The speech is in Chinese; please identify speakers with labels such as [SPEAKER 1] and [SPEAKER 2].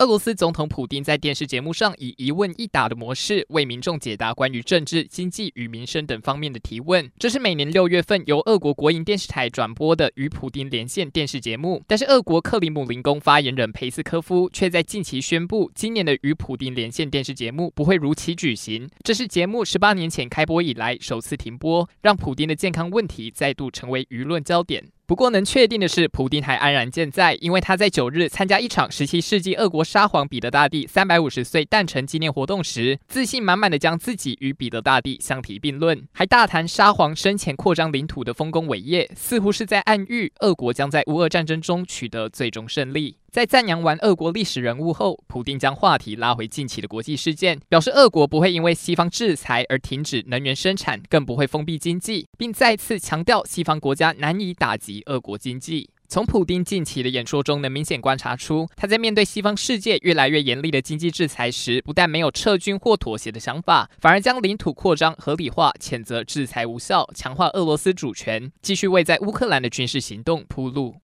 [SPEAKER 1] 俄罗斯总统普丁在电视节目上以一问一答的模式为民众解答关于政治、经济与民生等方面的提问。这是每年六月份由俄国国营电视台转播的与普丁连线电视节目。但是，俄国克里姆林宫发言人佩斯科夫却在近期宣布，今年的与普丁连线电视节目不会如期举行。这是节目十八年前开播以来首次停播，让普丁的健康问题再度成为舆论焦点。不过，能确定的是，普丁还安然健在，因为他在九日参加一场十七世纪俄国沙皇彼得大帝三百五十岁诞辰纪念活动时，自信满满的将自己与彼得大帝相提并论，还大谈沙皇生前扩张领土的丰功伟业，似乎是在暗喻俄国将在乌俄战争中取得最终胜利。在赞扬完俄国历史人物后，普丁将话题拉回近期的国际事件，表示俄国不会因为西方制裁而停止能源生产，更不会封闭经济，并再次强调西方国家难以打击俄国经济。从普丁近期的演说中，能明显观察出，他在面对西方世界越来越严厉的经济制裁时，不但没有撤军或妥协的想法，反而将领土扩张合理化，谴责制裁无效，强化俄罗斯主权，继续为在乌克兰的军事行动铺路。